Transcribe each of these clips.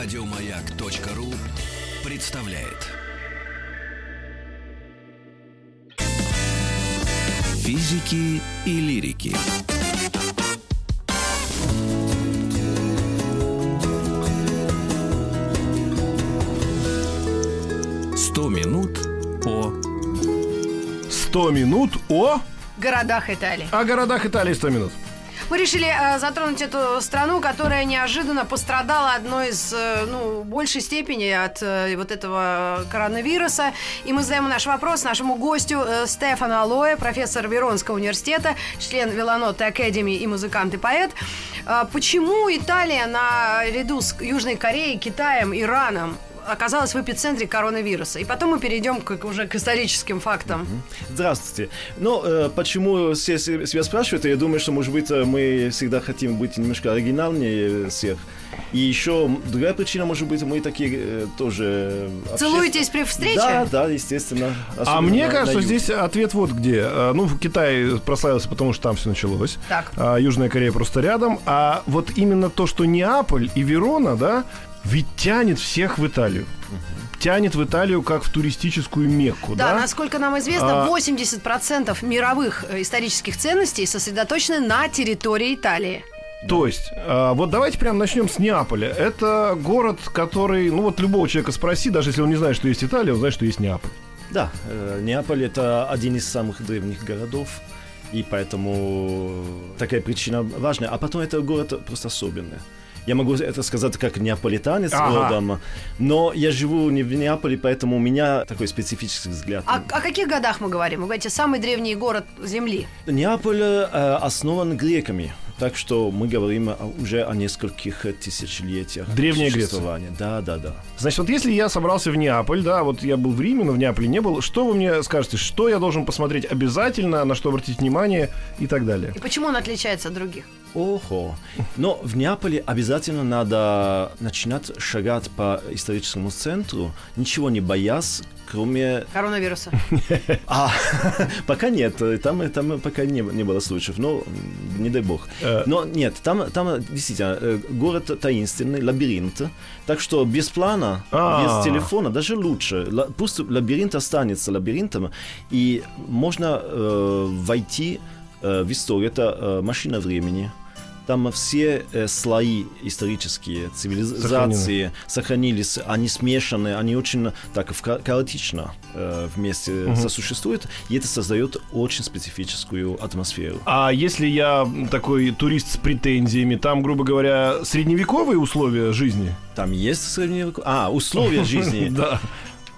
Радиомаяк.ру представляет. Физики и лирики. Сто минут о 100 минут о... городах Италии. О городах Италии 100 минут. Мы решили э, затронуть эту страну, которая неожиданно пострадала одной из, э, ну, большей степени от э, вот этого коронавируса. И мы задаем наш вопрос нашему гостю э, Стефану Алоэ, профессор Веронского университета, член Виланоты Академии и музыкант и поэт. Э, почему Италия наряду с Южной Кореей, Китаем, Ираном оказалась в эпицентре коронавируса. И потом мы перейдем к, уже к историческим фактам. Здравствуйте. Ну, э, почему все се- себя спрашивают, я думаю, что, может быть, э, мы всегда хотим быть немножко оригинальнее всех. И еще другая причина, может быть, мы такие э, тоже... Целуетесь при встрече? Да, да, естественно. А мне на- кажется, на здесь ответ вот где. Ну, Китай прославился, потому что там все началось. Так. А Южная Корея просто рядом. А вот именно то, что Неаполь и Верона, да, ведь тянет всех в Италию. Тянет в Италию как в туристическую Мекку, Да, да? насколько нам известно, А- 80% мировых э, исторических ценностей сосредоточены на территории Италии. То есть, а, вот давайте прям начнем с Неаполя. Это город, который, ну вот любого человека спроси, даже если он не знает, что есть Италия, он знает, что есть Неаполь. Да, э, Неаполь это один из самых древних городов, и поэтому такая причина важная. А потом это город просто особенный. Я могу это сказать как неаполитанец Ага. родом, но я живу не в Неаполе, поэтому у меня такой специфический взгляд. О, о каких годах мы говорим? Вы говорите, самый древний город Земли. Неаполь э, основан греками, так что мы говорим уже о нескольких тысячелетиях Древняя Греция. существования. Да, да, да. Значит, вот если я собрался в Неаполь, да, вот я был в Риме, но в Неаполе не был, что вы мне скажете, что я должен посмотреть обязательно, на что обратить внимание и так далее? И почему он отличается от других? Ого. Но в Неаполе обязательно надо начинать шагать по историческому центру, ничего не боясь, кроме... Коронавируса. А, пока нет, там, там пока не, не было случаев, но не дай бог. Э. Но нет, там, там действительно э, город таинственный, лабиринт, так что без плана, А. без телефона даже лучше. Пусть лабиринт останется лабиринтом, и можно э, войти э, в историю. Это э, машина времени. Там все э, слои исторические цивилизации сохранились, они смешаны, они очень так ха- хаотично э, вместе сосуществуют, и это создает очень специфическую атмосферу. А если я такой турист с претензиями, там, грубо говоря, средневековые условия жизни? Там есть средневековые... А, условия жизни. Да.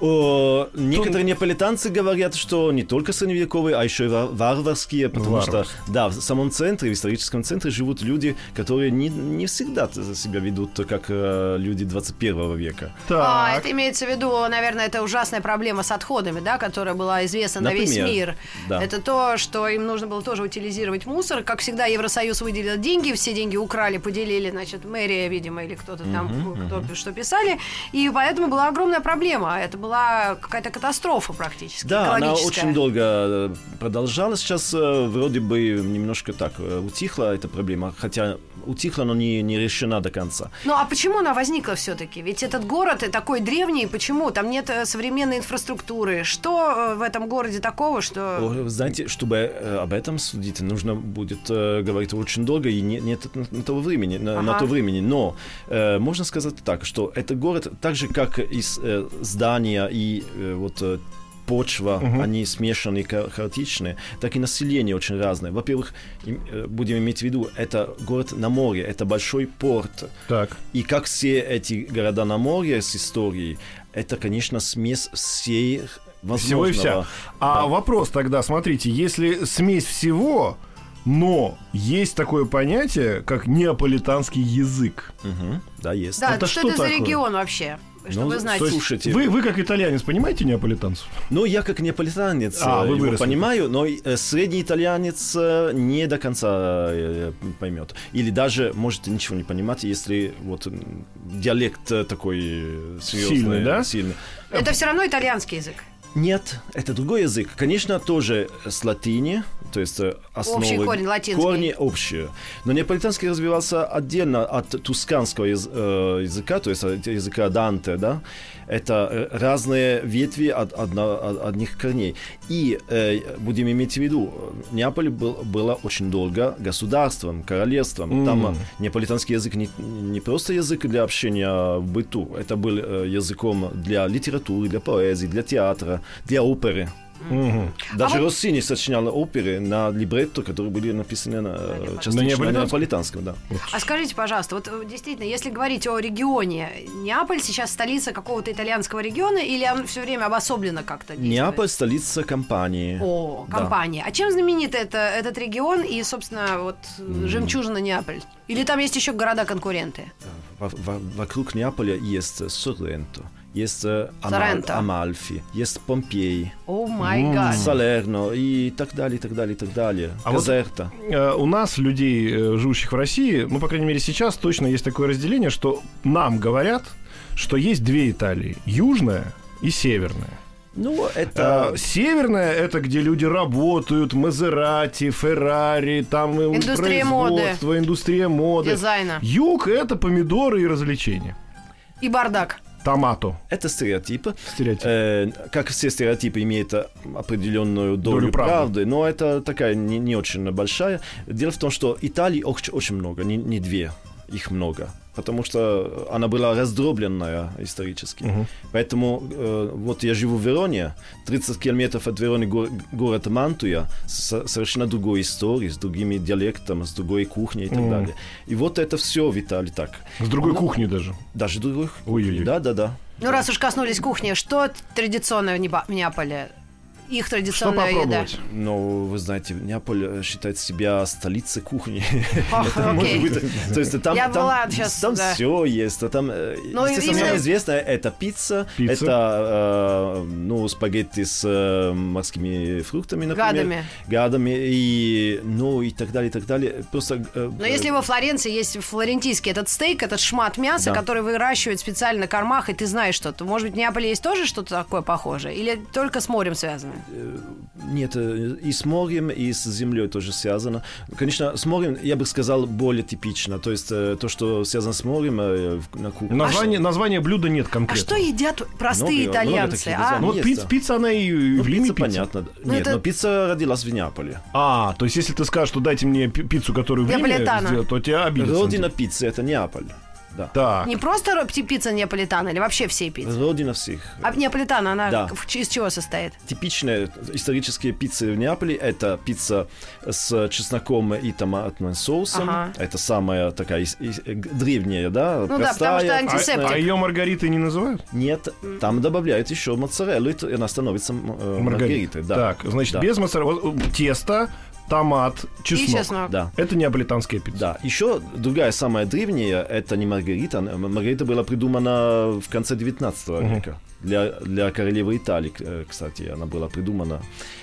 О, некоторые неаполитанцы говорят, что не только средневековые, а еще и ва- варварские, потому Варварские. что, да, в самом центре, в историческом центре живут люди, которые не, не всегда себя ведут как э, люди 21 века. А, Так. это имеется в виду, наверное, это ужасная проблема с отходами, да, которая была известна на весь Например, мир. да. Это то, что им нужно было тоже утилизировать мусор. Как всегда, Евросоюз выделил деньги, все деньги украли, поделили, значит, мэрия, видимо, или кто-то там, кто что писали. И поэтому была огромная проблема. Это была какая-то катастрофа практически, Да, она очень долго э, продолжалась. Сейчас э, вроде бы немножко так э, утихла эта проблема, хотя утихла, но не, не решена до конца. Ну а почему она возникла все-таки? Ведь этот город такой древний, почему? Там нет современной инфраструктуры. Что в этом городе такого, что... Знаете, чтобы об этом судить, нужно будет говорить очень долго, и не- нет на, на того времени, на, на Ага. то времени. Но э, можно сказать так, что это город, так же как и э, здания и э, вот э, почва, они смешанные, ха- хаотичные, так и население очень разное. Во-первых, им, э, будем иметь в виду, это город на море, это большой порт. Так. И как все эти города на море с историей, это, конечно, смесь всех Всего и вся. возможного. А Да. вопрос тогда, смотрите, если смесь всего, но есть такое понятие, как неаполитанский язык. Мгм. Да, есть. Да, это что, что это за такое? регион вообще? Чтобы Ну, знать. то есть- Слушайте. Вы, вы как итальянец понимаете неаполитанцев? Ну, я как неаполитанец А, э, вы его выросли. понимаю, но э, средний итальянец э, не до конца э, поймет. Или даже может ничего не понимать, если вот диалект э, такой э, серьезный, Сильный, да? Сильный. Это все равно итальянский язык. Нет, это другой язык. Конечно, тоже с латыни, то есть э, основы... Общий корень, латинский. Корни общие. Но неаполитанский развивался отдельно от тусканского э, языка, то есть от языка Данте, да. Это э, разные ветви от, одно- одних корней. И э, будем иметь в виду, э, Неаполь был, было очень долго государством, королевством. Там э, неаполитанский язык не, не просто язык для общения в быту, это был языком для литературы, для поэзии, для театра, для оперы. Даже А вот- Россини сочинял оперы на либретто, которые были написаны на, э, частично на неаполитанском? Да. А скажите, пожалуйста, вот э, действительно, если говорить о регионе, Неаполь сейчас столица какого-то итальянского региона или он все время обособленно как-то действует? Неаполь – столица компании. О, Да. компания. А чем знаменит это, этот регион и, собственно, вот э, жемчужина Неаполь? Или там есть еще города-конкуренты? Во- во- вокруг Неаполя есть Соренто, есть э. Амальфи, есть Помпей, О май гад. Салерно и так далее, и так далее, и так далее. А вот- Казерта. Э, У нас, людей, э, живущих в России, ну, по крайней мере, сейчас точно есть такое разделение, что нам говорят, что есть две Италии. Южная и северная. Ну, это... А, Северная это где люди работают, Мазерати, Феррари, там и Индустрия моды. производство, индустрия моды. Дизайна. Юг это помидоры и развлечения. И бардак. Томато. Это стереотипы. Стереотип. Э, как все стереотипы имеют определенную долю, Долю правды. правды. но это такая не, не очень большая. Дело в том, что Италии очень, очень много, не, не две, их много. Потому что она была раздробленная исторически. Поэтому э, вот я живу в Вероне, 30 километров от Вероны го- город Мантуя, с совершенно другой историей, с другими диалектами, с другой кухней и так далее. И вот это все в Италии так. С другой Ну, кухни даже. Даже другой Ой-ой-ой. Да, да, да. Ну, раз уж коснулись кухни, что традиционное в Неба- в Неаполе? Их Что традиционная еда. попробовать? Ну, вы знаете, Неаполь э, считает себя столицей кухни. Это может окей. быть, то есть там, Я там, была все есть, а там, э, Ну, естественно, самое известное это пицца, это э, ну спагетти с морскими фруктами, например, Гадами. гадами и ну и так далее, и так далее. Просто. Но если во Флоренции есть флорентийский этот стейк, этот шмат мяса, который выращивают специально на кормах, и ты знаешь что-то. Может быть, в Неаполе есть тоже что-то такое похожее? Или только с морем связано? Нет, э, и с морем, и с землей тоже связано. Конечно, с морем, я бы сказал, более типично. То есть э, то, что связано с морем э, на кухне. Название, название блюда нет А конкретно. что едят простые Много- много итальянцы? таких а? Ну, пицца, пицца, она и Ну, в Риме пицца, пицца. понятно. Ну, Нет, это- но пицца родилась в Неаполе. А, то есть если ты скажешь, что дайте мне пи- пиццу, которую в Неаполитано. сделать, то тебя обидятся. Родина пиццы это Неаполь. Да. Так. Не просто ро- пи- пицца неаполитана, или вообще все пиццы? Родина всех. А неаполитана, она Да. из чего состоит? Типичные исторические пиццы в Неаполе это пицца с чесноком и томатным соусом. Ага. Это самая такая древняя, да, Ну да, потому простая, что А, антисептик. а ее Маргаритой не называют? Нет, там добавляют еще моцареллу, и она становится э, маргаритой. Да. Так, значит, Да. без моцареллы. Вот, э, Тесто, томат, чеснок. И чеснок. Да. Это неаполитанская пицца. Да, еще другая самая древняя, это не Маргарита. Маргарита была придумана в конце 19 века. Для, для королевы Италии, э, кстати, она была придумана.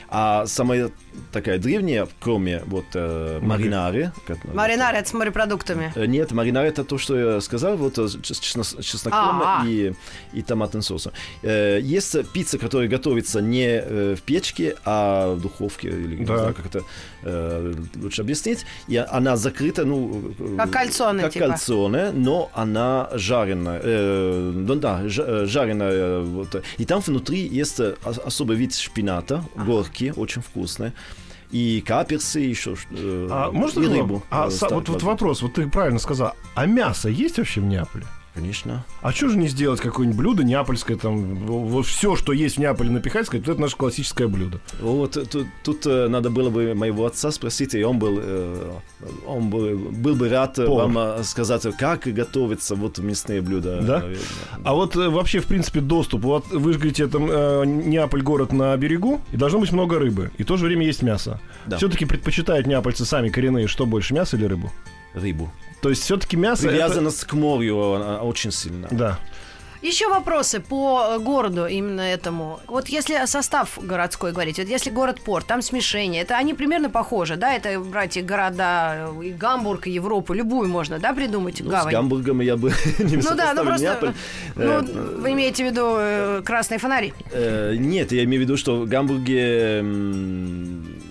А самая такая древняя, кроме вот э, маринаре... как- Маринарь это с морепродуктами. Э, Нет, маринаре это то, что я сказал, вот э, с чесно- с чесноком А, а. и, и томатным соусом. Э, Есть пицца, которая готовится не э, в печке, а в духовке, или не Так. знаю, как это э, лучше объяснить. И она закрыта, ну... Как кальцоне, Как типа. кальцоне, но она жареная. э, ну да, жа- жареная. Вот. И там внутри есть э, ос- особый вид шпината, горки, очень вкусные. И каперсы еще. э, А можно и рыбу. А э, вот, вот вопрос, вот ты правильно сказал. А мясо есть вообще в Неаполе? Конечно. А что же не сделать какое-нибудь блюдо неапольское, там, вот все, что есть в Неаполе, напихать, сказать, вот это наше классическое блюдо. Вот э, тут, тут, э, надо было бы моего отца спросить, и он был, э, он был, был бы рад Повар. вам сказать, как готовятся вот мясные блюда. Да? А вот вообще, в принципе, доступ. Вот вы же говорите, это Неаполь город на берегу, и должно быть много рыбы. И в то же время есть мясо. Да. Все-таки предпочитают неапольцы сами коренные, что больше, мясо или рыбу? Рыбу. То есть все-таки мясо... это- Привязанность к морю она очень сильно. Да. Еще вопросы по э, городу именно этому. Вот если состав городской говорить, вот если город-порт, там смешение, это они примерно похожи, да? Это брать и города, и Гамбург, и Европу, любую можно, да, придумать Ну, с гавань? Гамбургом я бы не Ну да, ну просто, Неаполь. ну, Э, вы имеете в виду э, красные фонари? Нет, я имею в виду, что в Гамбурге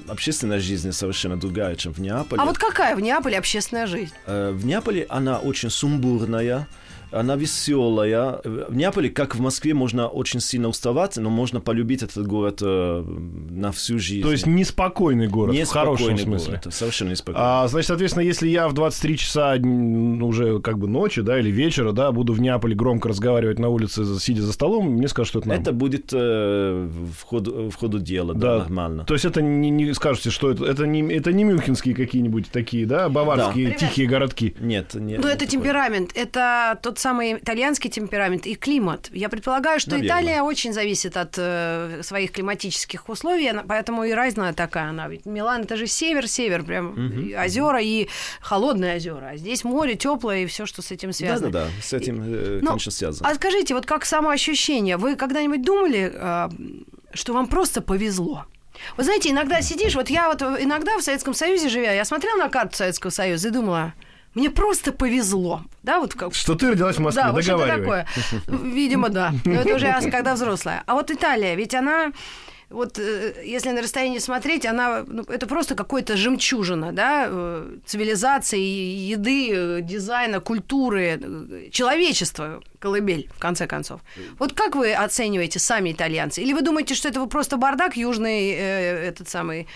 общественная жизнь совершенно другая, чем в Неаполе. А вот какая в Неаполе общественная жизнь? Э, В Неаполе она очень сумбурная, она веселая. В Неаполе, как в Москве, можно очень сильно уставать, но можно полюбить этот город э, на всю жизнь. То есть неспокойный город, в хорошем Неспокойный смысле. город, совершенно неспокойный. А, значит, соответственно, если я в 23 часа м, уже как бы ночи, да, или вечера, да, буду в Неаполе громко разговаривать на улице, сидя за столом, мне скажут, что это норм. Это будет э, в, ходу, в ходу дела, да, Да. нормально. То есть это не, не скажете, что это, это, не, это не мюнхенские какие-нибудь такие, да, баварские Да. тихие городки. Нет, нет. Ну, нет это такого. темперамент, это тот самый итальянский темперамент и климат. Я предполагаю, что Наверно. Италия очень зависит от э, своих климатических условий, она- поэтому и разная такая она. Ведь Милан это же север-север, прям и озера и холодные озера. А здесь море теплое и все, что с этим связано. Да-да-да, с этим, э, Ну, конечно, связано. А скажите, вот как самоощущение, вы когда-нибудь думали, э, что вам просто повезло? Вы знаете, иногда сидишь, вот я вот иногда в Советском Союзе живя, я смотрела на карту Советского Союза и думала, мне просто повезло. Да, вот как Что ты родилась в Москве, да, вот что-то договаривай. такое. Видимо, да. Но это уже когда взрослая. А вот Италия, ведь она вот э, если на расстоянии смотреть, она ну, это просто какой-то жемчужина, да, э, цивилизации, еды, э, дизайна, культуры, человечества, колыбель, в конце концов. Вот как вы оцениваете сами итальянцы? Или вы думаете, что это просто бардак, южный э, этот самый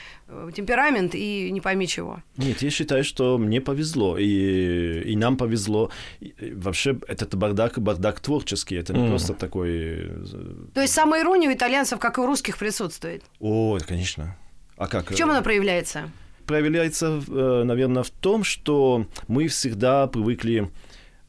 темперамент и не пойми чего? Нет, я считаю, что мне повезло, и, и нам повезло. И, и вообще, этот бардак, бардак творческий, это не просто такой... э, То есть самоирония у итальянцев, как и у русских, присутствует. О, конечно. А как? В чем она проявляется? проявляется, э, наверное, в том, что мы всегда привыкли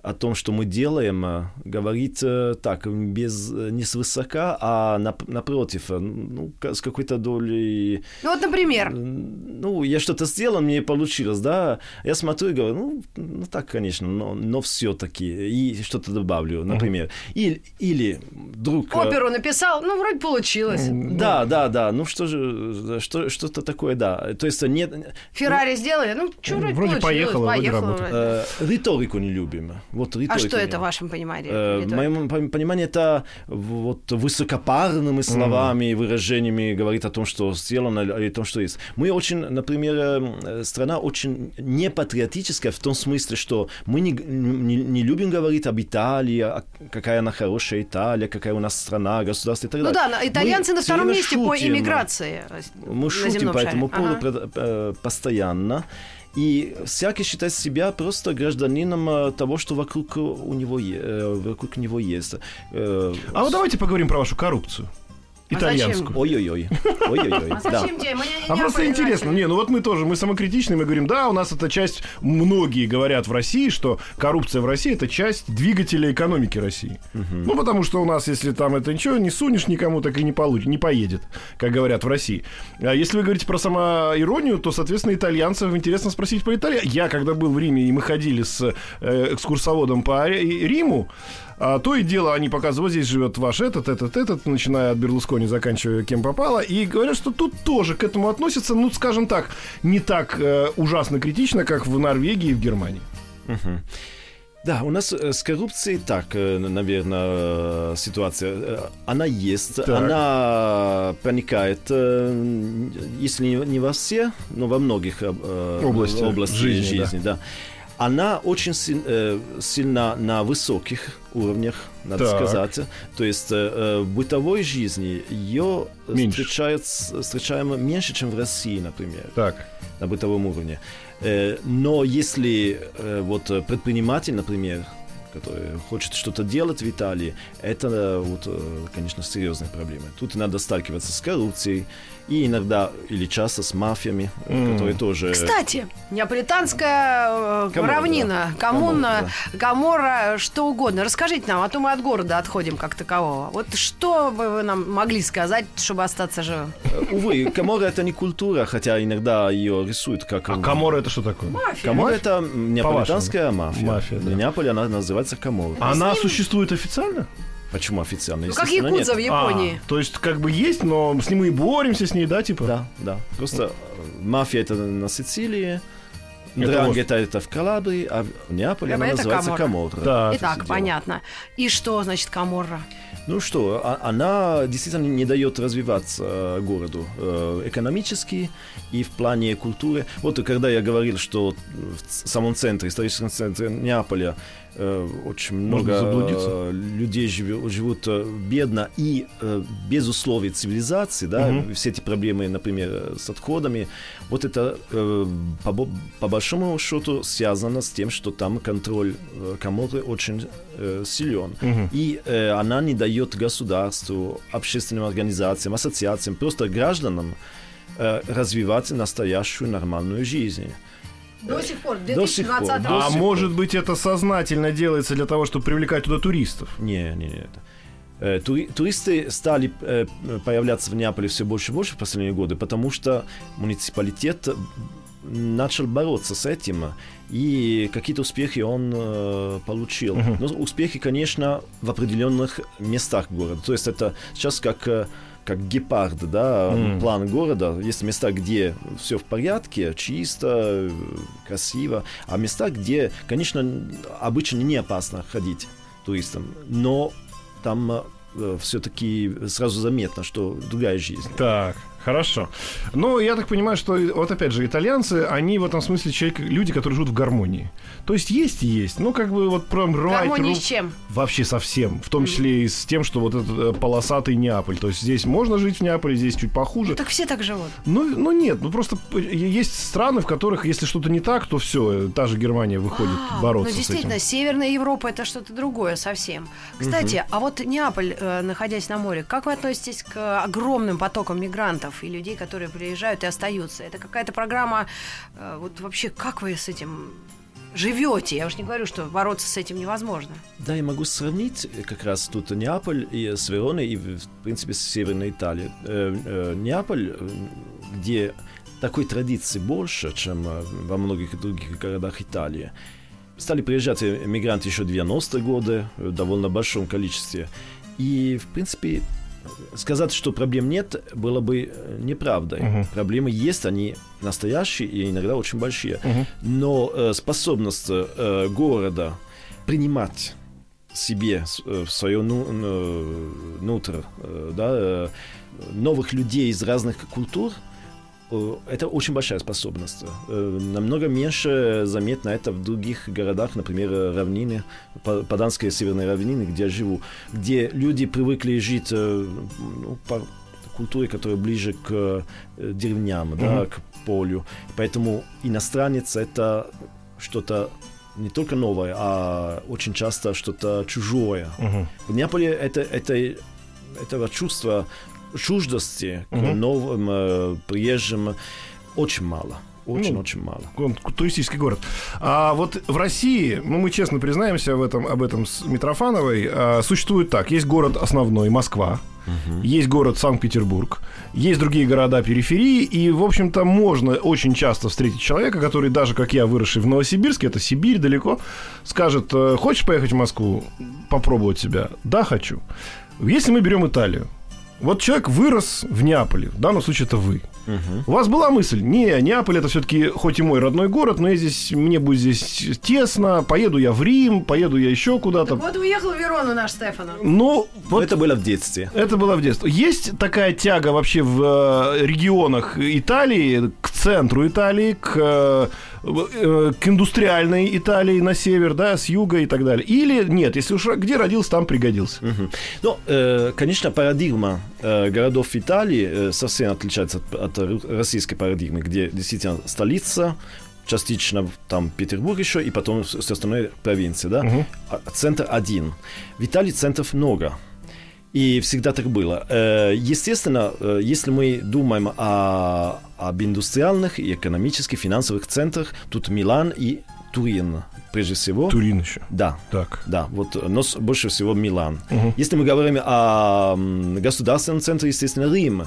о том, что мы делаем, э, говорить э, так, без, э, не свысока, а нап- напротив, ну, с какой-то долей... Ну вот, например, Ну, я что-то сделал, мне получилось, да. Я смотрю и говорю, ну, ну так, конечно, но, но все-таки. И что-то добавлю, например. Или, или вдруг... э, оперу написал, ну, вроде получилось. Да, да, да. Ну что же, что, что-то такое, да. То есть нет, Феррари сделали, ну, что вроде, Вроде получилось, поехало, вроде поехало вроде. Э, риторику не любим. Вот А риторику что это в вашем понимании? Э, В моем пон- понимании это вот высокопарными словами, выражениями говорит о том, что сделано или о том, что есть. Мы очень, например, э, страна очень непатриотическая в том смысле, что мы не, не, не любим говорить об Италии, а какая она хорошая Италия, какая у нас страна, государство и так Ну далее. да, на- итальянцы Мы на втором месте по шутим. иммиграции. Мы шутим по этому поводу Ага. э, постоянно. И всякий считает себя просто гражданином э, того, что вокруг у него, э, вокруг него есть. Э, А вот давайте поговорим про вашу коррупцию. А Итальянскую. Ой-ой-ой. Ой-ой-ой. А А просто интересно, не, ну вот мы тоже, мы самокритичны, мы говорим, да, у нас эта часть, многие говорят в России, что коррупция в России это часть двигателя экономики России. Ну, потому что у нас, если там это ничего не сунешь никому, так и не получит, не поедет, как говорят в России. А если вы говорите про самоиронию, то, соответственно, итальянцев интересно спросить про Италию. Я, когда был в Риме, и мы ходили с э, экскурсоводом по Ри- Риму, а, то и дело, они показывают, вот здесь живет ваш этот, этот, этот, начиная от Берлускони, заканчивая кем попало, и говорят, что тут тоже к этому относятся, ну, скажем так, не так э, ужасно критично, как в Норвегии и в Германии. Да, у нас э, с коррупцией так, наверное, ситуация. Э, Она есть, она проникает, э, если не- во все, но во многих э, Области областях жизни, жизни. да. Она очень силь- э, сильна на высоких уровнях, надо Так. сказать. То есть э, э, в бытовой жизни ее Меньше. встречаем меньше, чем в России, например Так. на бытовом уровне. Э, Но если э, вот предприниматель, например, который хочет что-то делать в Италии, это э, вот, э, конечно, серьезные проблемы. Тут надо сталкиваться с коррупцией и иногда или часто с мафиями, э, которые тоже... Кстати, неаполитанская Каморра, равнина, да. коммуна, Каморра, Каморра, что угодно. Расскажите нам, а то мы от города отходим как такового. Вот что бы вы нам могли сказать, чтобы остаться живым? Увы, Каморра это не культура, хотя иногда ее рисуют как... А Камора это что такое? Каморра это м, неаполитанская мафия. Мафия, да. В Неаполе она называется Каморра. Она существует официально? Почему официально? Ну, как Естественно, нет. якудза в Японии. А, то есть, как бы есть, но с ним и боремся с ней, да, типа? Да, да. Просто э, мафия это на Сицилии, Это Дранг вот- это, в Калабрии, а в Неаполе она называется Каморра. Да. Итак, понятно. И что значит Каморра? Ну что, а- она действительно не дает развиваться э, городу э, экономически и в плане культуры. Вот когда я говорил, что в самом центре, историческом центре Неаполя очень Можно много э, людей живет- живут э, бедно и э, без условий цивилизации, да, Мгм. все эти проблемы, например, э, с отходами, вот это э, по, по большому счету связано с тем, что там контроль э, Каморры очень э, силен. Мгм. И э, она не дает государству, общественным организациям, ассоциациям, просто гражданам э, развивать настоящую нормальную жизнь. До сих пор, в До сих пор. 2020 До А сих может быть, это сознательно делается для того, чтобы привлекать туда туристов? Не, не, не. Э, тури- туристы стали э, появляться в Неаполе все больше и больше в последние годы, потому что муниципалитет начал бороться с этим, и какие-то успехи он э, получил. Мгм. Но успехи, конечно, в определенных местах города. То есть это сейчас как э, как гепард, да, Мгм. план города. Есть места, где все в порядке, чисто, э, красиво, а места, где, конечно, обычно не опасно ходить туристам, но там все-таки сразу заметно, что другая жизнь. Так, хорошо. Ну, я так понимаю, что вот опять же итальянцы, они в этом смысле человек, люди, которые живут в гармонии. То есть есть и есть. Ну, как бы вот прям рвать Гармонии с чем? Вообще совсем. В том числе и с тем, что вот этот э, полосатый Неаполь. То есть здесь можно жить в Неаполе, здесь чуть похуже. Так все так живут. Ну, ну нет, ну просто есть страны, в которых, если что-то не так, то все, та же Германия выходит А, бороться ну, с действительно, этим. Северная Европа это что-то другое совсем. Кстати, а вот Неаполь, э, находясь на море, как вы относитесь к огромным потокам мигрантов и людей, которые приезжают и остаются? Это какая-то программа, э, вот вообще, как вы с этим живете? Я уж не говорю, что бороться с этим невозможно. Да, я могу сравнить э, как раз тут Неаполь и с Вероной, и, в принципе, с Северной Италией. Э, э, Неаполь, э, где такой традиции больше, чем э, во многих других городах Италии. Стали приезжать э, мигранты еще в 90-е годы э, в довольно большом количестве. И, в принципе, сказать, что проблем нет, было бы э, неправдой. Мгм. Проблемы есть, они настоящие и иногда очень большие. Мгм. Но э, способность э, города принимать себе э, в свое ну, ну, нутро э, да, новых людей из разных культур, это очень большая способность. Э, Намного меньше заметно это в других городах, например, равнины, Па- Паданские северные равнины, где я живу, где люди привыкли жить э, ну, по культуре, которая ближе к э, деревням, да, Мгм. к полю. Поэтому иностранец это что-то не только новое, а очень часто что-то чужое. Мгм. В Неаполе это, это, этого чувства чуждости к Мгм. новым э, приезжим очень мало. Ну, Очень-очень мало. Туристический город. А вот в России, ну мы честно признаемся в этом, об этом с Митрофановой, а, существует так. Есть город основной, Москва. Есть город Санкт-Петербург, есть другие города периферии, и, в общем-то, можно очень часто встретить человека, который, даже как я, выросший в Новосибирске, это Сибирь далеко, скажет, «Э, хочешь поехать в Москву, попробовать себя? Да, хочу. Если мы берем Италию, вот человек вырос в Неаполе, в данном случае это вы. У вас была мысль, не, Неаполь это все-таки хоть и мой родной город, но я здесь, мне будет здесь тесно, поеду я в Рим, поеду я еще куда-то. Вот уехал в Верону наш Стефана. Ну, вот Это было в детстве. это было в детстве. Есть такая тяга вообще в э, регионах Италии, к центру Италии, к, э, к индустриальной Италии на север, да, с юга и так далее. Или нет, если уж где родился, там пригодился. Мгм. Ну, э, конечно, парадигма э, городов Италии э, совсем отличается от, от российской парадигмы, где действительно столица, частично там Петербург еще, и потом все остальное провинции, да? А центр один. В Италии центров много. И всегда так было. Э, Естественно, э, если мы думаем о, об индустриальных и экономических, финансовых центрах, тут Милан и Турин, прежде всего. Турин еще. Да, Так. да, вот, э, но больше всего Милан. Мгм. Если мы говорим о государственном центре, естественно, Рим.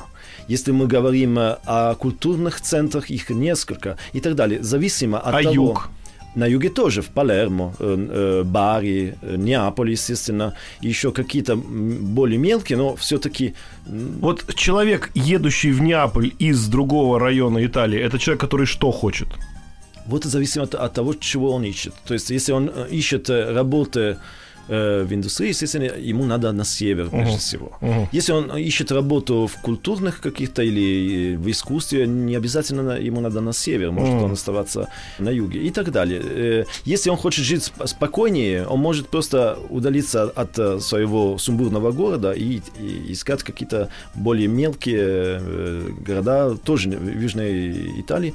Если мы говорим о культурных центрах, их несколько и так далее. Зависимо от А того... юг? На юге тоже, в Палермо, Бари, Неаполь, естественно, еще какие-то более мелкие, но все-таки Вот человек, едущий в Неаполь из другого района Италии, это человек, который что хочет? вот зависит от, от того, чего он ищет. То есть, если он э, ищет э, работы э, в индустрии, естественно, ему надо на север, прежде всего. Если он ищет работу в культурных каких-то или в искусстве, не обязательно ему надо на север, может он оставаться на юге и так далее. Э, Если он хочет жить сп- спокойнее, он может просто удалиться от э, своего сумбурного города и, и искать какие-то более мелкие э, города, тоже в Южной Италии,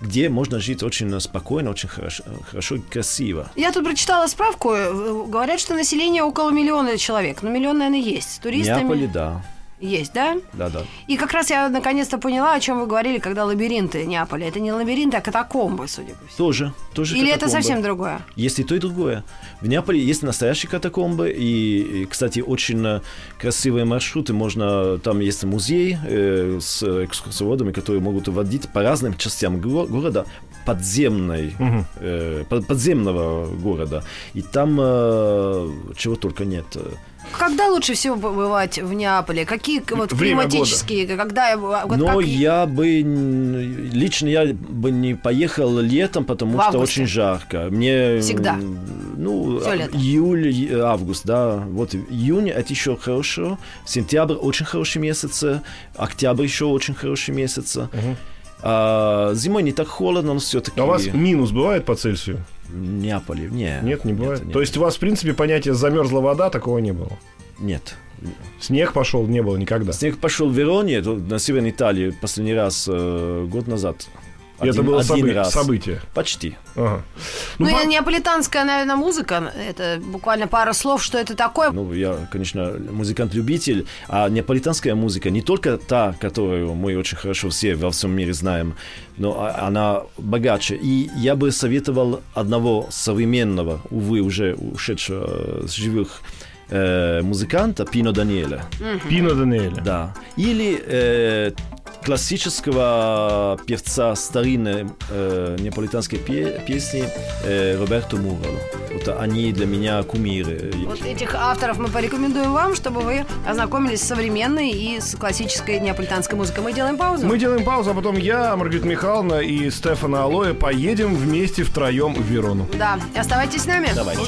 где можно жить очень спокойно, очень хорошо, хорошо и красиво. Я тут прочитала справку. э, Говорят, что население около миллиона человек. Ну, миллион, наверное, есть. Туристами Неаполе, да. Есть, да? Да, да. И как раз я наконец-то поняла, о чем вы говорили, когда лабиринты Неаполя. Это не лабиринты, а катакомбы, судя по всему. Тоже, тоже Или это катакомбы. совсем другое? Есть и то, и другое. В Неаполе есть настоящие катакомбы, и, и, кстати, очень красивые маршруты. Можно, там есть музей э, с экскурсоводами, которые могут водить по разным частям го- города подземной, э, под- подземного города. И там э, чего только нет. Когда лучше всего побывать в Неаполе? Какие вот Время года. климатические? Когда я- вот Но как- я бы лично я бы не поехал летом, потому В что августе. очень жарко. Мне Всегда. ну а- июль, и- август, да. Вот июнь это еще хорошо, сентябрь очень хороший месяц, октябрь еще очень хороший месяц. А зимой не так холодно, но все-таки А у вас минус бывает по Цельсию? Неаполе не. Нет, не бывает. нет. То есть у вас, в принципе, понятие замерзла вода такого не было? нет. Снег пошел, не было никогда. Снег пошел в Вероне, на Северной Италии, последний раз э, год назад. И это Один- было один собы- раз. событие. Почти. Ага. Ну, по- и неаполитанская, наверное, музыка. Это буквально пара слов, что это такое. Ну, я, конечно, музыкант-любитель, а неаполитанская музыка не только та, которую мы очень хорошо все во всем мире знаем, но а- она богаче. И я бы советовал одного современного, увы, уже ушедшего с живых э, музыканта Пино Даниэля. Пино Даниэля. Да. Или э, классического певца старинной э, неаполитанской пе- песни э, Роберто Мурало. Вот они для меня кумиры. Вот этих авторов мы порекомендуем вам, чтобы вы ознакомились с современной и с классической неаполитанской музыкой. Мы делаем паузу. Мы делаем паузу, а потом я, Маргарита Михайловна и Стефана Алоя поедем вместе втроем в Верону. Да, оставайтесь с нами. Давайте.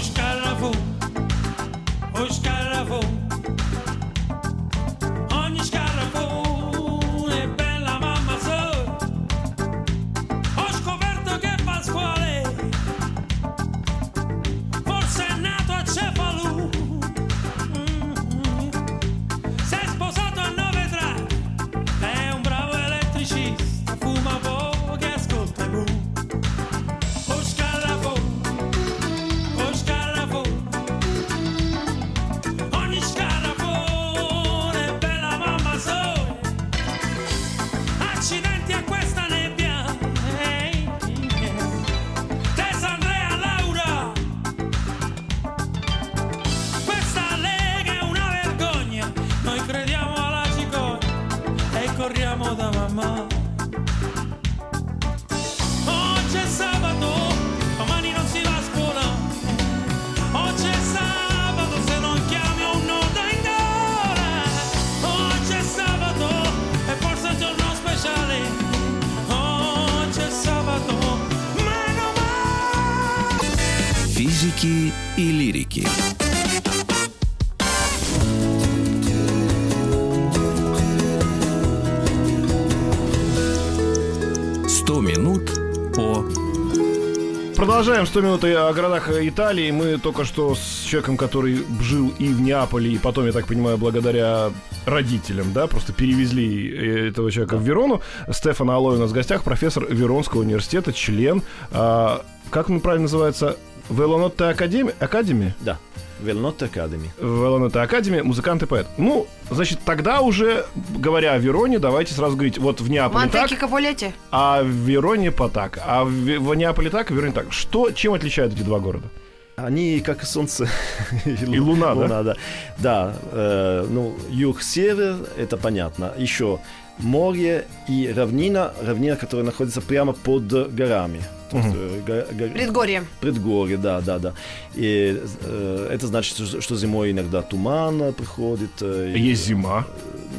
Продолжаем 100 минут о городах Италии. Мы только что с человеком, который жил и в Неаполе, и потом, я так понимаю, благодаря родителям, да, просто перевезли э, этого человека в Верону. Стефан Алой у нас в гостях, профессор Веронского университета, член, а, как он правильно называется, Велонотте Академии? Академии? Да. Велнот Академи. Велонотте Академии, музыкант и поэт. Ну, значит, тогда уже, говоря о Вероне, давайте сразу говорить, вот в Неаполе так, Монтеки Капулетти. а в Вероне по так, а в, в Неаполе так, а в Вероне так. Что, чем отличают эти два города? Они как солнце И луна, да? да? Да, э, ну, юг-север, это понятно. Еще море и равнина, равнина, которая находится прямо под горами. Э, го- го- Предгорье. предгорье, да, да, да. И э, это значит, что, что зимой иногда туман э, приходит. э, и- Есть зима.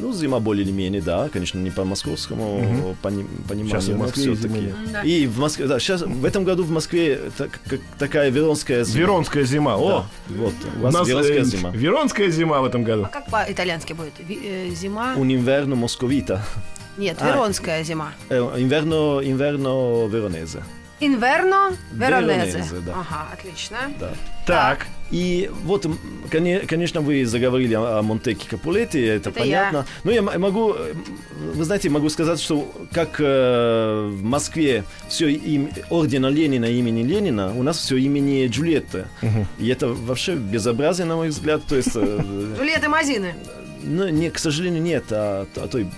Ну, зима более или менее, да, конечно, не по московскому пони- пониманию, Сейчас в Москве нет. Да. И в Москве, да, сейчас в этом году в Москве так- как- такая веронская зима. Веронская зима. О, Да, вот, у у нас веронская э, зима. Веронская зима в этом году. А как по-итальянски будет? Э, Зима? Un inverno moscovita. Нет, А. Веронская зима. Э, Inverno, inverno veronese. Инверно, Веронезе. Да. Ага, отлично. Да. Так. И вот, конечно, вы заговорили о Монтеке Капулете, это, Это понятно. Но я могу, э, вы знаете, могу сказать, что как э, в Москве все им, ордена Ленина имени Ленина, у нас все имени Джульетты. И это вообще безобразие, на мой взгляд. То есть, э, Джульетта Мазины. ну, не, к сожалению, нет, а, о той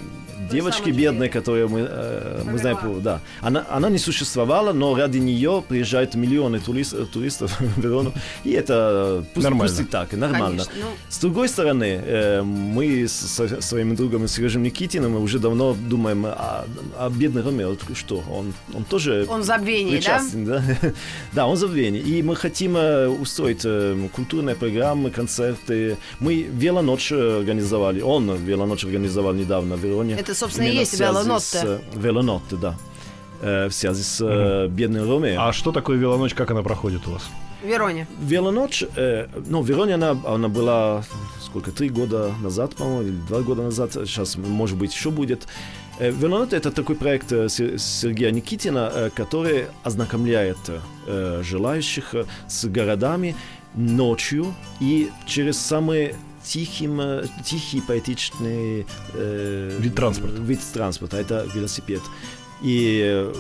девочки бедной, которую мы, э, мы знаем, да. Она, она не существовала, но ради нее приезжают миллионы турист- э, туристов в Верону. И это пусть, Нормально. пусть и так, и нормально. Конечно. Ну, С другой стороны, э, мы с со своим другом Сережем Никитиным уже давно думаем о, о бедной Роме. Вот Что, он, он тоже он в забвении, да? да? Да, он в забвении. И мы хотим э, устроить э, культурные программы, концерты. Мы велоночь организовали. Он велоночь организовал недавно в Вероне. Это, собственно, и есть велонотте. Велонотте, да. Э, В связи с э, бедной Ромой. А что такое велоночь, как она проходит у вас? В Вероне. Велоночь, э, ну, в Вероне она, она была, сколько, три года назад, по-моему, или два года назад, сейчас, может быть, еще будет. Э, Велоночь — это такой проект э, Се- Сергея Никитина, э, который ознакомляет э, желающих э, с городами ночью и через самые тихим, э, тихий, поэтичный э, Вид транспорта. Вид транспорта, это велосипед. И э,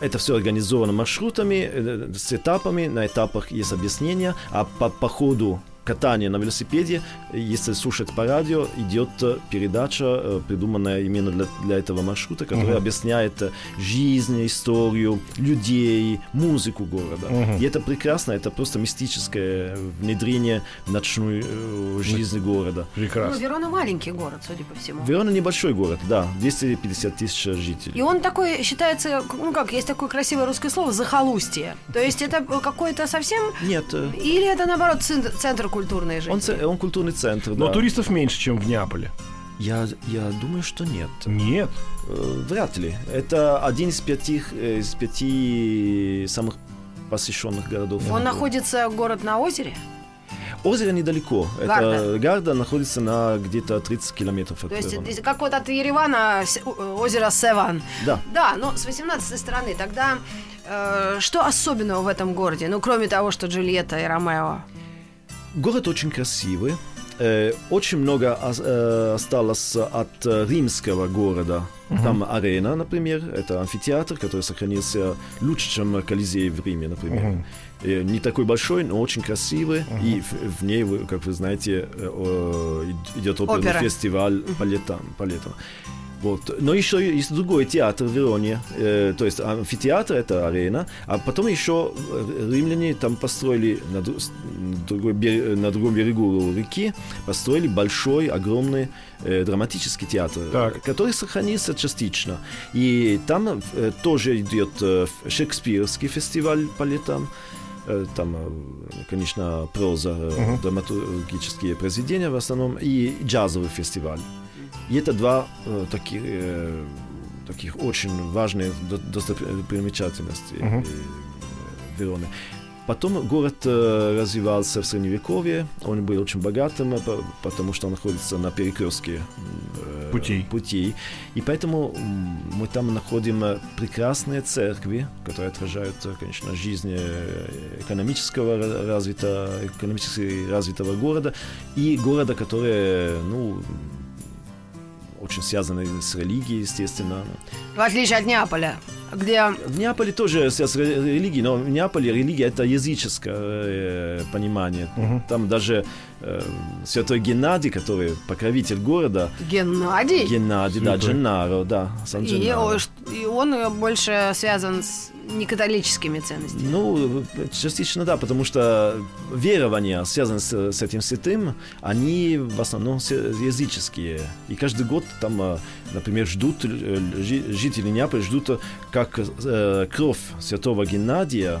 это все организовано маршрутами, э, с этапами, на этапах есть объяснения, а по, по ходу катания на велосипеде, если слушать по радио, идет э, передача, э, придуманная именно для, для этого маршрута, которая объясняет э, жизнь, историю, людей, музыку города. И это прекрасно, это просто мистическое внедрение в ночную э, жизнь города. Ну, Прекрасно. Верона маленький город, судя по всему. Верона небольшой город, да, 250 тысяч жителей. И он такой считается, ну как, есть такое красивое русское слово захолустье. То есть это какой-то совсем... Нет, Или это, наоборот, центр культурной жизни? он, це- он культурный центр, Но да. туристов меньше, чем в Неаполе. Я, я думаю, что нет. Нет. Э, Вряд ли. Это один из пяти, э, из пяти самых посещенных городов. Он находится, город на озере? Озеро недалеко. Гарда. Это Гарда находится на где-то 30 километров от То есть, это как вот от Еревана э, озеро Севан. Да. Да, но с 18 стороны. Тогда э, что особенного в этом городе? Ну, кроме того, что Джульетта и Ромео. Город очень красивый. Э, очень много э, осталось от э, римского города. Там арена, например, это амфитеатр, который сохранился лучше, чем Колизей в Риме, например. Э, не такой большой, но очень красивый. И в, в ней, как вы знаете, э, идет оперный Опера. фестиваль по летам. По летам. Вот. Но еще есть другой театр в Вероне. Э, то есть амфитеатр это арена, а потом еще э, римляне там построили на, дру- другой на другом берегу реки построили большой, огромный э, драматический театр, Так. который сохранился частично. И там э, тоже идет э, шекспировский фестиваль по летам. Э, Там, э, конечно, проза, э, драматургические произведения в основном, и джазовый фестиваль. И это два э, таких, э, таких очень важных до- достопримечательности э, Вероны. Потом город э, развивался в Средневековье, он был очень богатым, э, по- потому что он находится на перекрестке э, Путей. путей. И поэтому мы там находим э, прекрасные церкви, которые отражают, конечно, жизнь экономического ра- развита, экономически развитого города и города, который, ну, очень связаны с религией, естественно. В отличие от Неаполя, где В Неаполе тоже связь с ре- религией, но в Неаполе религия это языческое э, понимание. Там даже э, святой Геннадий, который покровитель города. Геннадий? Геннадий, да, Святой. Дженнаро, да, Сан И, и он э, больше связан с некатолическими ценностями. Ну, частично да, потому что верования, связанные с, с этим святым, они в основном языческие. И каждый год там, э, например, ждут, э, жи- жители Неаполя ждут, э, как э, кровь святого Геннадия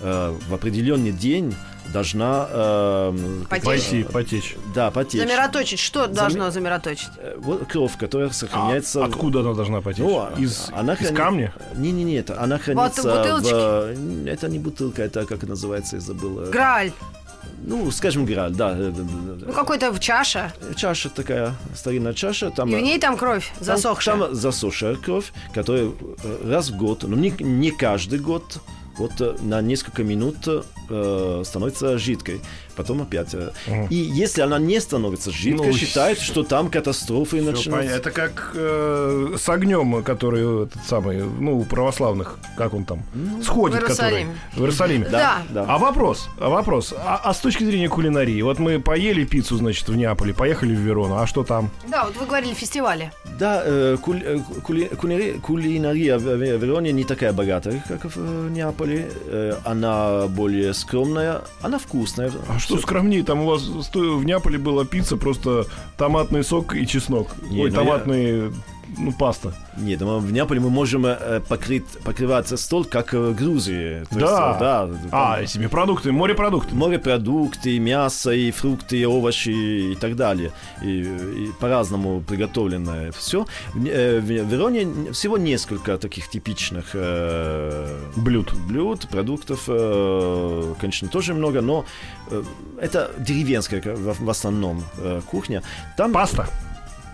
э, в определенный день должна э, Потечь. Пойти, потечь. да, потечь. Замироточить. Что должно замироточить? Э, Вот кровь, которая сохраняется... А откуда она должна потечь? Ну, из, она из храни- камня? Не, не, не, это она хранится бутылочки? в. Это не бутылка, это как называется, я забыл. э, Грааль. Ну, скажем, граль, да. э. Ну, какой-то в чаша. Чаша такая, старинная чаша. Там, И в э, ней там кровь там- засохшая. Там засохшая кровь, которая э, раз в год, но не, не каждый год, вот э, на несколько минут э, становится жидкой. Потом опять. э, И если она не становится жидкой, Ну, считают, что там катастрофы понятно. Это как э, с огнем, который этот самый, ну, у православных, как он там, сходит, в Иерусалиме. который в Иерусалиме. Да. да. А вопрос, а вопрос, а, а с точки зрения кулинарии, вот мы поели пиццу, значит, в Неаполе, поехали в Верону, а что там? Да, вот вы говорили фестивале. Да, э, куль- э, кули- кулинари- кулинария в Вероне не такая богатая, как в э, Неаполе. Э, Она более скромная, она вкусная. А что скромнее, там у вас в Неаполе была пицца, просто томатный сок и чеснок. Не, Ой, ну томатный, ну, паста. Нет, мы в Неаполе мы можем э, покрыть, покрывать стол, как в Грузии. То есть, Да. э, да. А, там и семипродукты, морепродукты. Морепродукты, мясо, и фрукты, и овощи и так далее. И, и по-разному приготовленное все. В, э, в Вероне всего несколько таких типичных э, Блюд. блюд, продуктов, э, конечно, тоже много, но э, это деревенская ка- в, в основном э, кухня. Там Паста.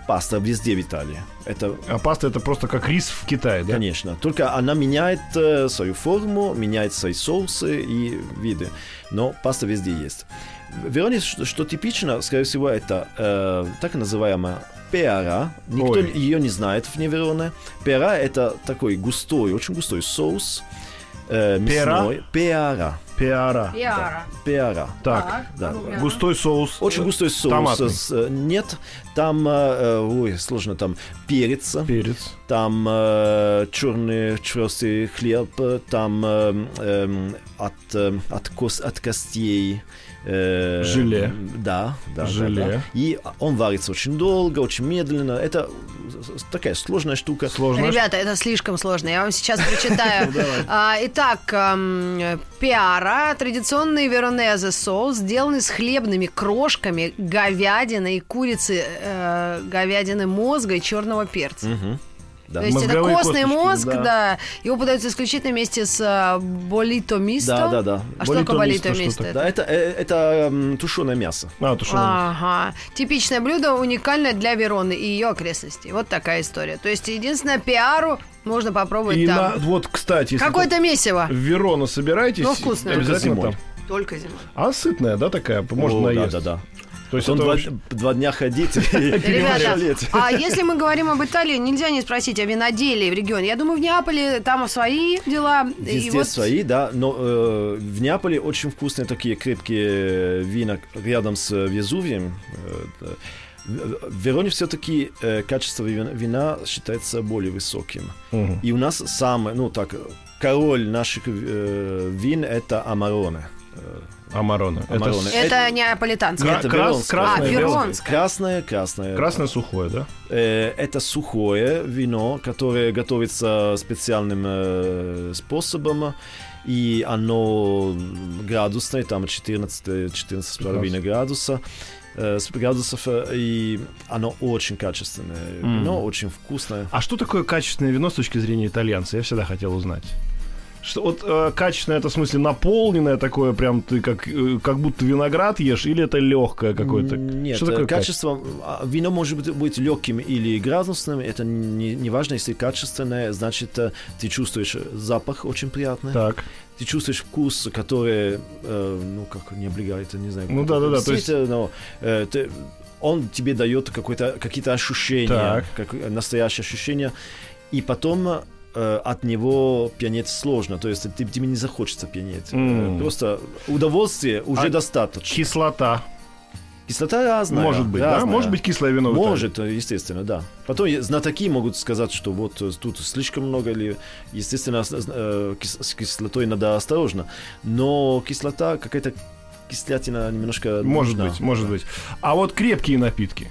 Паста везде в Италии. Это А паста это просто как рис в Китае, да? Конечно. Только она меняет э, свою форму, меняет свои соусы и виды. Но паста везде есть. В Вероне, что, что типично, скорее всего, это э, так называемая пеара. Никто Ой. ее не знает вне Вероны. Пеара это такой густой, очень густой соус. Э, Пера? мясной. Пеара. Пиара. Яра. Пеара. Так, Да. ну, густой соус. Очень густой соус. Томатный. С- э, нет, там, э, э, ой, сложно, там перец, Перец. там э, черный черстый хлеб, там э, эм, от, э, от, кос, от костей. Э, Желе. Да, да, да, Желе. да. И он варится очень долго, очень медленно. Это такая сложная штука. Сложно. Ребята, это слишком сложно. Я вам сейчас прочитаю. А, Итак, пиара, традиционный веронезе соус, сделанный с хлебными крошками, говядины и курицы, э, говядины мозга и черного перца. Да. То есть Мозговые это костный мозг, да. да. Его подается исключительно вместе с а, болито мисто. Да, да, да. А что такое Болито болито мисто, мисто? что Да, это, э, это тушеное мясо. А, тушеное. Ага. Типичное блюдо, уникальное для Вероны и ее окрестностей. Вот такая история. То есть, единственное, пиару можно попробовать И там. на, вот, кстати, Какое-то месиво. в Верону собираетесь, Ну, вкусное. обязательно Только там. Только зимой. А сытная, да, такая? Можно О, да, наесться. да, да. То есть Он два, вообще- два дня ходить и Ребята, жалеть. а если мы говорим об Италии, нельзя не спросить о виноделии в регионе. Я думаю, в Неаполе там свои дела. И Везде вот свои, да, но э, в Неаполе очень вкусные такие крепкие вина рядом с Везувием. Э. В Вероне все-таки качество вина, вина считается более высоким. Мгм. И у нас самый, ну так, король наших э, вин это Амароне. Амарона. Это это это- неаполитанское. Это крас- красное, А, веронское. Красное, красное. Красное сухое, да? Э, Это сухое вино, которое готовится специальным э, способом. И оно градусное, там 14, 14,5 градуса, э, с- градусов. э, И оно очень качественное вино, очень вкусное. А что такое качественное вино с точки зрения итальянца? Я всегда хотел узнать. Что вот э, качественное это в смысле наполненное такое, прям ты как, э, как будто виноград ешь, или это легкое какое-то? Нет, что такое э, качество, а, вино может быть, быть легким или градусным, это не, не важно, если качественное, значит, э, ты чувствуешь запах очень приятный, Так. ты чувствуешь вкус, который, э, ну, как не облегает, не знаю. Ну как да-да-да, это то есть- но, э, ты- он тебе дает какие-то ощущения, Так. как, настоящее ощущение, и потом э, от него пьянеть сложно, то есть ты- тебе не захочется пьянеть. М. Просто удовольствие уже А достаточно. Кислота. Кислота разная. Может быть, да? разная. Может быть, кислое вино. Может, естественно, да. Потом знатоки могут сказать, что вот э, тут слишком много, или, естественно, с кислотой надо осторожно. Но кислота, какая-то кислятина немножко Может нужна. быть, может Да. быть. А вот крепкие напитки.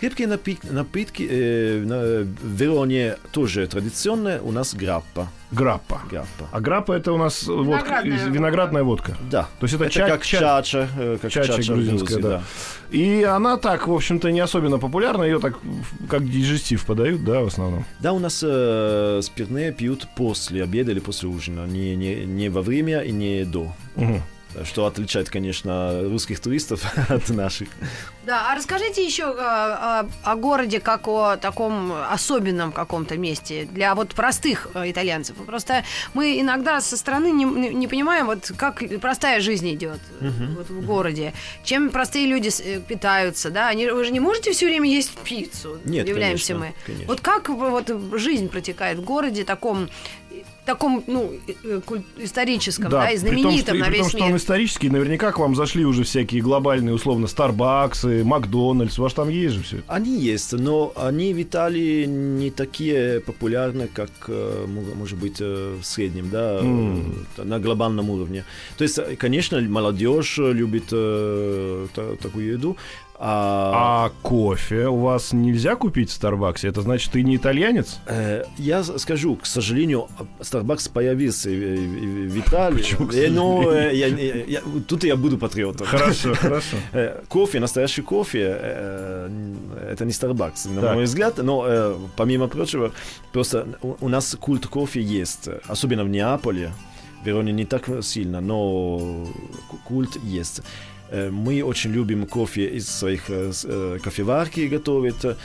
Крепкие напит- напитки э, на- в Вероне тоже традиционные. У нас граппа. Граппа. граппа. А граппа это у нас водка, Виноградная водка. виноградная водка. Да. То есть это, Это ча- как ча- чача, э, как чача чача, грузинская, Грузии, да. И она так, в общем-то, не особенно популярна. Ее так как дижестив подают, да, в основном. Да, у нас э, спиртные пьют после обеда или после ужина, не, не, не во время и не до. Мгм. Что отличает, конечно, русских туристов от наших. Да, а расскажите еще э, о, о городе как о таком особенном каком-то месте для вот простых э, итальянцев. Просто мы иногда со стороны не, не- понимаем, вот как простая жизнь идет э, вот в городе, чем простые люди э, питаются, да? Они, вы же не можете все время есть пиццу, Нет, удивляемся конечно, мы. конечно. Вот как вот жизнь протекает в городе таком таком, ну, э, э, историческом, да, и при том, знаменитом что, и на при том, весь что мир. он исторический, наверняка к вам зашли уже всякие глобальные, условно, Старбаксы, Макдональдс. У вас там есть же все это. Они есть, но они в Италии не такие популярны, как, э, мо- может быть, э, в среднем, да, э, на глобальном уровне. То есть, э, конечно, молодежь любит э, та- такую еду, а, А кофе у вас нельзя купить в Старбаксе? Это значит, ты не итальянец? Э, Я скажу, к сожалению, Starbucks появился в, в- в Италии. Почему, Э, но, сожалению? э, я- я- я- тут я буду патриотом. Хорошо, хорошо. Э, Кофе, настоящий кофе, э, это не Starbucks, на Так. мой взгляд. Но, э, помимо прочего, просто у у нас культ кофе есть. Особенно в Неаполе. В Вероне не так сильно, но ку- культ есть. Э, Мы очень любим кофе из своих э, э, кофеварки готовить.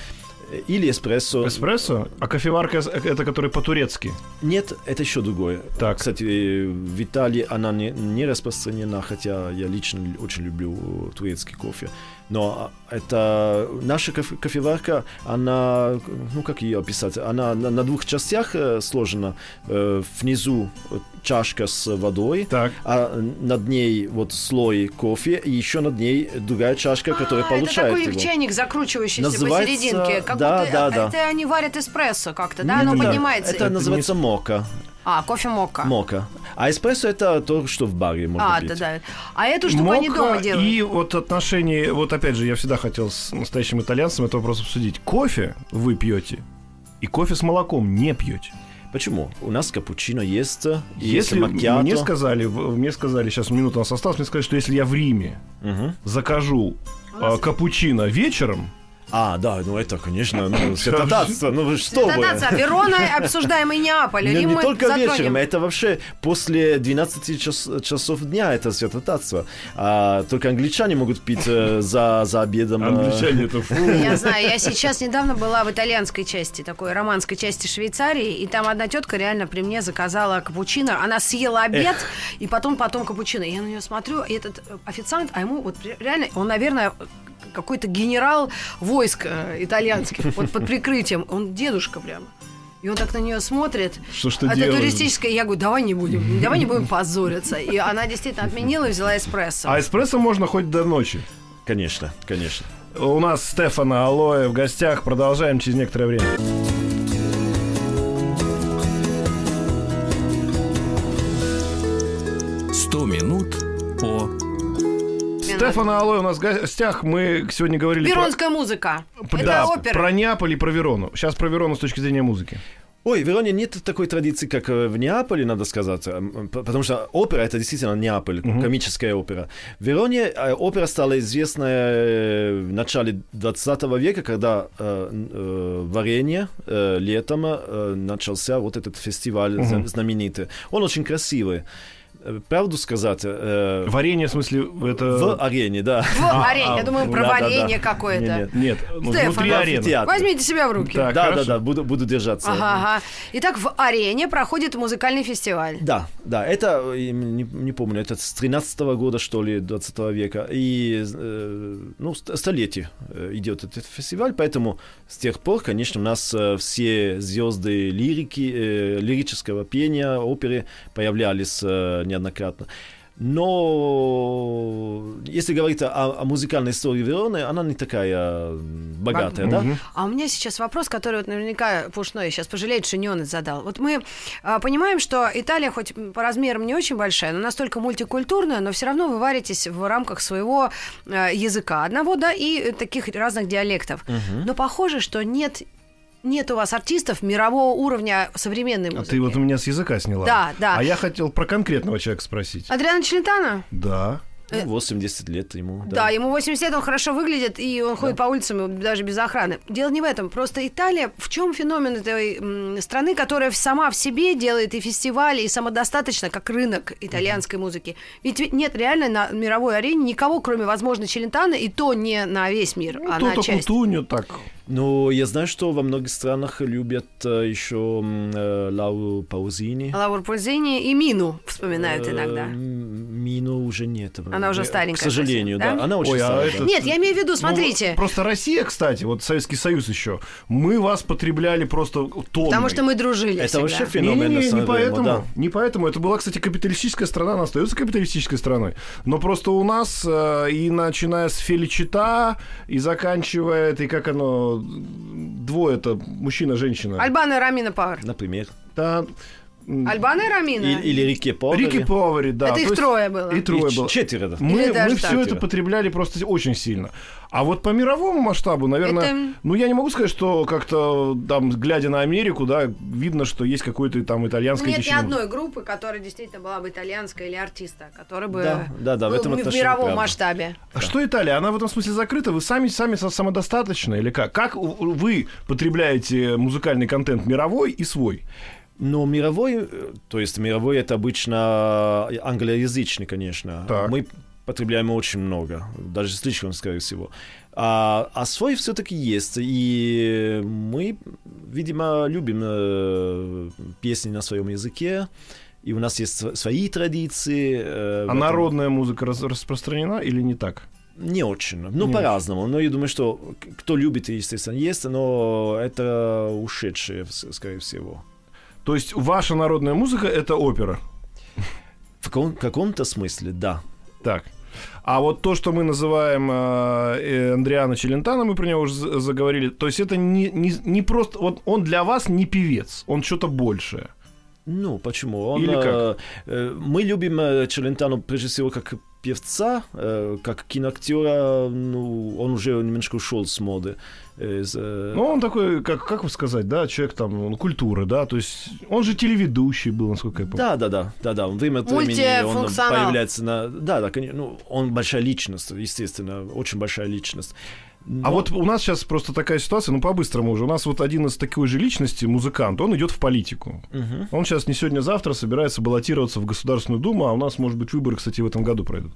Или эспрессо. Эспрессо? А кофеварка это который по-турецки. Нет, это еще другое. Так. Кстати, в Италии она не, не распространена, хотя я лично очень люблю турецкий кофе. Но а, это наша кофе- кофеварка, она, ну как ее описать, она на, на двух частях сложена. Внизу чашка с водой, Так. а над ней вот слой кофе, и еще над ней другая чашка, которая А, получает это такой его. чайник, закручивающийся Называется- посерединке. Как да, будто да, да. это они варят эспрессо как-то, да? Нет, Оно это- поднимается. Это называется мока. А, кофе мока. Мока. А эспрессо это то, что в баре можно А, пить. да, да. А эту штуку они Мока дома делают. и вот отношения, вот опять же, я всегда хотел с настоящим итальянцем этот вопрос обсудить. Кофе вы пьете, и кофе с молоком не пьете. Почему? У нас капучино есть, Если макиато. мне сказали, мне сказали, сейчас минута у нас осталась, мне сказали, что если я в Риме Мгм. закажу а, капучино вечером, А, да, ну это, конечно, ну, святотатство, ну что вы? Дотация. Верона, обсуждаемый Неаполь. Не, не только затронем. вечером, это вообще после 12 час- часов дня это святотатство. А, только англичане могут пить э, за, за обедом. э, англичане это фу. Я знаю, я сейчас недавно была в итальянской части, такой романской части Швейцарии, и там одна тетка реально при мне заказала капучино. Она съела обед, и потом потом капучино. Я на нее смотрю, и этот официант, а ему вот ре- реально, он, наверное, какой-то генерал войск э, итальянских, вот под прикрытием. Он дедушка прямо. И он так на нее смотрит. Что ж ты Это делаешь? туристическое. Я говорю, давай не будем, давай не будем позориться. И она действительно отменила и взяла эспрессо. А эспрессо можно хоть до ночи. Конечно, конечно. У нас Стефана Алоэ в гостях. Продолжаем через некоторое время. Стефана Алоэ у нас в гостях. Мы сегодня говорили про- Веронская музыка. Это да, опера. про Неаполь и про Верону. Сейчас про Верону с точки зрения музыки. Ой, в Вероне нет такой традиции, как э, в Неаполе, надо сказать, потому что опера это действительно Неаполь, комическая опера. В Вероне э, опера стала известна э, в начале 20 века, когда э, н- э, в Арене э, летом э, начался вот этот фестиваль зна- знаменитый. Он очень красивый. Правду сказать, э, Варенье, в смысле, это... в арене, да. В арене. Я думаю, ну, про да, варенье да. какое-то. Не-не. Нет, ну, Стефан, внутри а арены. Возьмите себя в руки. Так, Да, хорошо. да, да, буду, буду держаться. Ага, ага. Итак, в арене проходит музыкальный фестиваль. Да, да, это, э, не, не помню, это с 13 года, что ли, 20 века, и, э, ну, ст- столетие э, идет этот фестиваль, поэтому с тех пор, конечно, у нас э, все звезды лирики, э, лирического пения, оперы появлялись э, неоднократно. Но если говорить о, о музыкальной истории Вероны, она не такая богатая, да? А у меня сейчас вопрос, который вот наверняка Пушной сейчас пожалеет, что не он задал. Вот мы а, понимаем, что Италия хоть по размерам не очень большая, но настолько мультикультурная, но все равно вы варитесь в рамках своего а, языка одного, да, и таких разных диалектов. Но похоже, что нет нет у вас артистов мирового уровня современной А музыки. ты вот у меня с языка сняла. Да, да. А я хотел про конкретного человека спросить. Адриано Челентано? Да. Э, Ну, 80 лет ему. Да. ему 80 лет, он хорошо выглядит, и он ходит по улицам даже без охраны. Дело не в этом. Просто Италия, в чем феномен этой страны, которая сама в себе делает и фестивали, и самодостаточно, как рынок итальянской музыки. Ведь ведь нет реально на мировой арене никого, кроме, возможно, Челентана, и то не на весь мир, Ну, а на часть. Кутунью так. Но я знаю, что во многих странах любят э, еще м, э, Лауру Паузини. Лаур Пользини и Мину вспоминают Э, иногда. Мину уже нет. Она уже Э, старенькая К сожалению, да? да? Она очень Ой, а это- Нет, я имею в виду, Ну, смотрите. просто Россия, кстати, вот Советский Союз еще, мы вас потребляли просто тонной. Потому что мы дружили Это всегда. вообще феномен. Не, не, не, не поэтому. да. Не поэтому. Это была, кстати, капиталистическая страна, она остается капиталистической страной. Но просто у нас, э, и начиная с Феличита, и заканчивая этой, как оно, двое это мужчина, женщина. Альбана и Рамина Пауэр. Например. Да, Альбана и Рамина? Или, или Рике Повери. Рики Повари, да. Это То их есть- трое было. И трое И было. Четверо. Мы, даже мы так. все это потребляли просто очень сильно. А вот по мировому масштабу, наверное, Это- ну я не могу сказать, что как-то там, глядя на Америку, да, видно, что есть какой-то там итальянское Нет ни течение. одной группы, которая действительно была бы итальянская или артиста, который бы Да, да, да, в был этом в мировом правда. масштабе. А что Италия? Она в этом смысле закрыта? Вы сами, сами самодостаточны или как? Как вы потребляете музыкальный контент мировой и свой? Но мировой, э, то есть мировой это обычно англоязычный, конечно. Так. Мы потребляем очень много, даже слишком, скорее всего. А, а свой все-таки есть, и мы, видимо, любим э, песни на своем языке, и у нас есть св- свои традиции. э, А этом. народная музыка раз- распространена или не так? Не очень. Ну, Не по-разному. Но я думаю, что кто любит, естественно, есть, но это ушедшие, скорее всего. То есть ваша народная музыка это опера? В каком- каком-то смысле, да. Так. А вот то, что мы называем э, э, Андриано Челентано, мы про него уже за- заговорили, то есть это не, не, не просто... Вот он для вас не певец, он что-то большее. Ну, почему? Он, Или как? э, э, мы любим э, Челентано прежде всего как певца, э, как киноактера, ну, он уже немножко ушел с моды. э, из, э, Ну, он такой, как, как вы сказать, да, человек там, он культуры, да, то есть он же телеведущий был, насколько я помню. да, да, да, да, да. Время от времени он появляется на, да, да, конечно, ну, он большая личность, естественно, очень большая личность. А вот у нас сейчас просто такая ситуация, ну, по-быстрому уже. У нас вот один из такой же личности, музыкант, он идет в политику. Мгм. Он сейчас не сегодня-завтра собирается баллотироваться в Государственную Думу, а у нас, может быть, выборы, кстати, в этом году пройдут.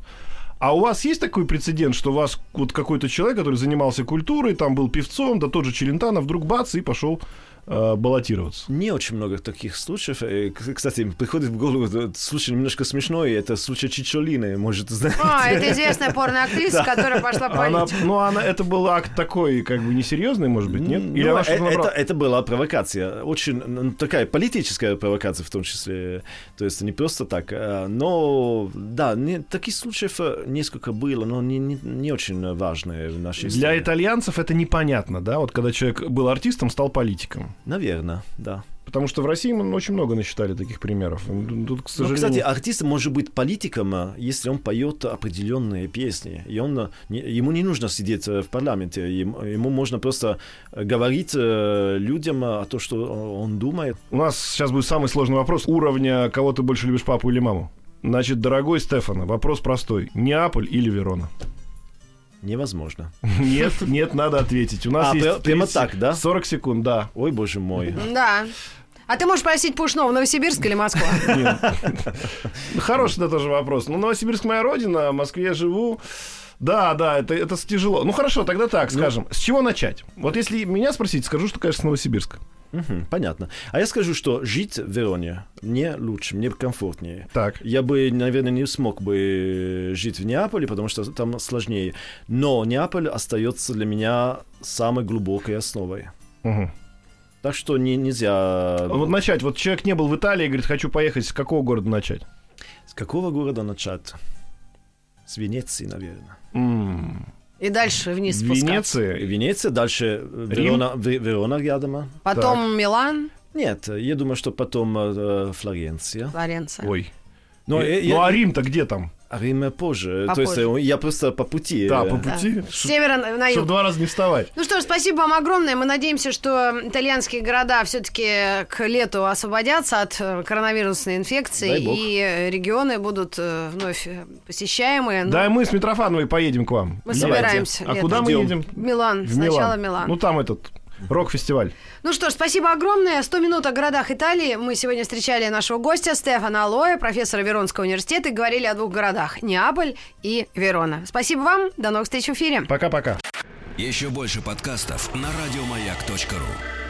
А у вас есть такой прецедент, что у вас вот какой-то человек, который занимался культурой, там был певцом, да тот же Челентано, вдруг бац, и пошел э, баллотироваться? Не очень много таких случаев. Э, Кстати, приходит в голову э, случай немножко смешной, это случай Чичолины, может, знаете. А, это известная порноактриса, которая пошла по ну, она, это был акт такой, как бы, несерьезный, может быть, нет? Или Ну, это, набрала? это была провокация, очень ну, такая политическая провокация в том числе, то есть не просто так, э, но да, не- таких случаев несколько было, но не, не, не очень важные в нашей Для истории. итальянцев это непонятно, да, вот когда человек был артистом, стал политиком. Наверное, да. Потому что в России мы очень много насчитали таких примеров. Тут, к Но, сожалению... кстати, артист может быть политиком, э, если он поет определенные песни. И он, не- ему не нужно сидеть э, в парламенте. Ему, можно просто э, говорить э, людям э, о том, что он думает. У нас сейчас будет самый сложный вопрос. Уровня, кого ты больше любишь, папу или маму? Значит, дорогой Стефана, вопрос простой. Неаполь или Верона? Невозможно. Нет, нет, надо ответить. У нас А, есть пря- прямо 30 так, да? 40 секунд, да. Ой, боже мой. Да. А ты можешь просить Пушного, Новосибирск или Москва? Хороший да, тоже вопрос. Ну, Новосибирск моя родина, в Москве я живу. Да, да, это, это тяжело. Ну хорошо, тогда так, скажем. С чего начать? Вот если меня спросить, скажу, что, конечно, с Мгм, понятно. А я скажу, что жить в Вероне мне лучше, мне комфортнее. Так. Я бы, наверное, не смог бы жить в Неаполе, потому что там сложнее. Но Неаполь остается для меня самой глубокой основой. Мгм. Так что не, нельзя... Вот начать. Вот человек не был в Италии, говорит, хочу поехать. С какого города начать? С какого города начать? С Венеции, наверное. М, И дальше вниз спускаться. Венеция. Венеция, дальше э? Верона, Ве- Верона рядом. Потом Милан, Нет, я думаю, что потом э, Флоренция. Флоренция. Ой. Но Э, э, я- Ну а Рим-то где там? А Рим позже. То Попозже. есть э, я просто по пути. Да, по пути. С севера на юг. Чтобы два раза не вставать. Ну что ж, спасибо вам огромное. Мы надеемся, что итальянские города все-таки к лету освободятся от э, коронавирусной инфекции, Дай бог. и э, регионы будут вновь посещаемые. Ну, Да, и мы с Митрофановой поедем к вам. мы Давайте. собираемся. А летом. куда мы едем? В Милан. В Сначала Милан. Ну там этот рок-фестиваль. Ну что ж, спасибо огромное. 100 минут о городах Италии. Мы сегодня встречали нашего гостя Стефана Алоя, профессора Веронского университета, и говорили о двух городах – Неаполь и Верона. Спасибо вам. До новых встреч в эфире. Пока-пока. Еще больше подкастов на радиомаяк.ру.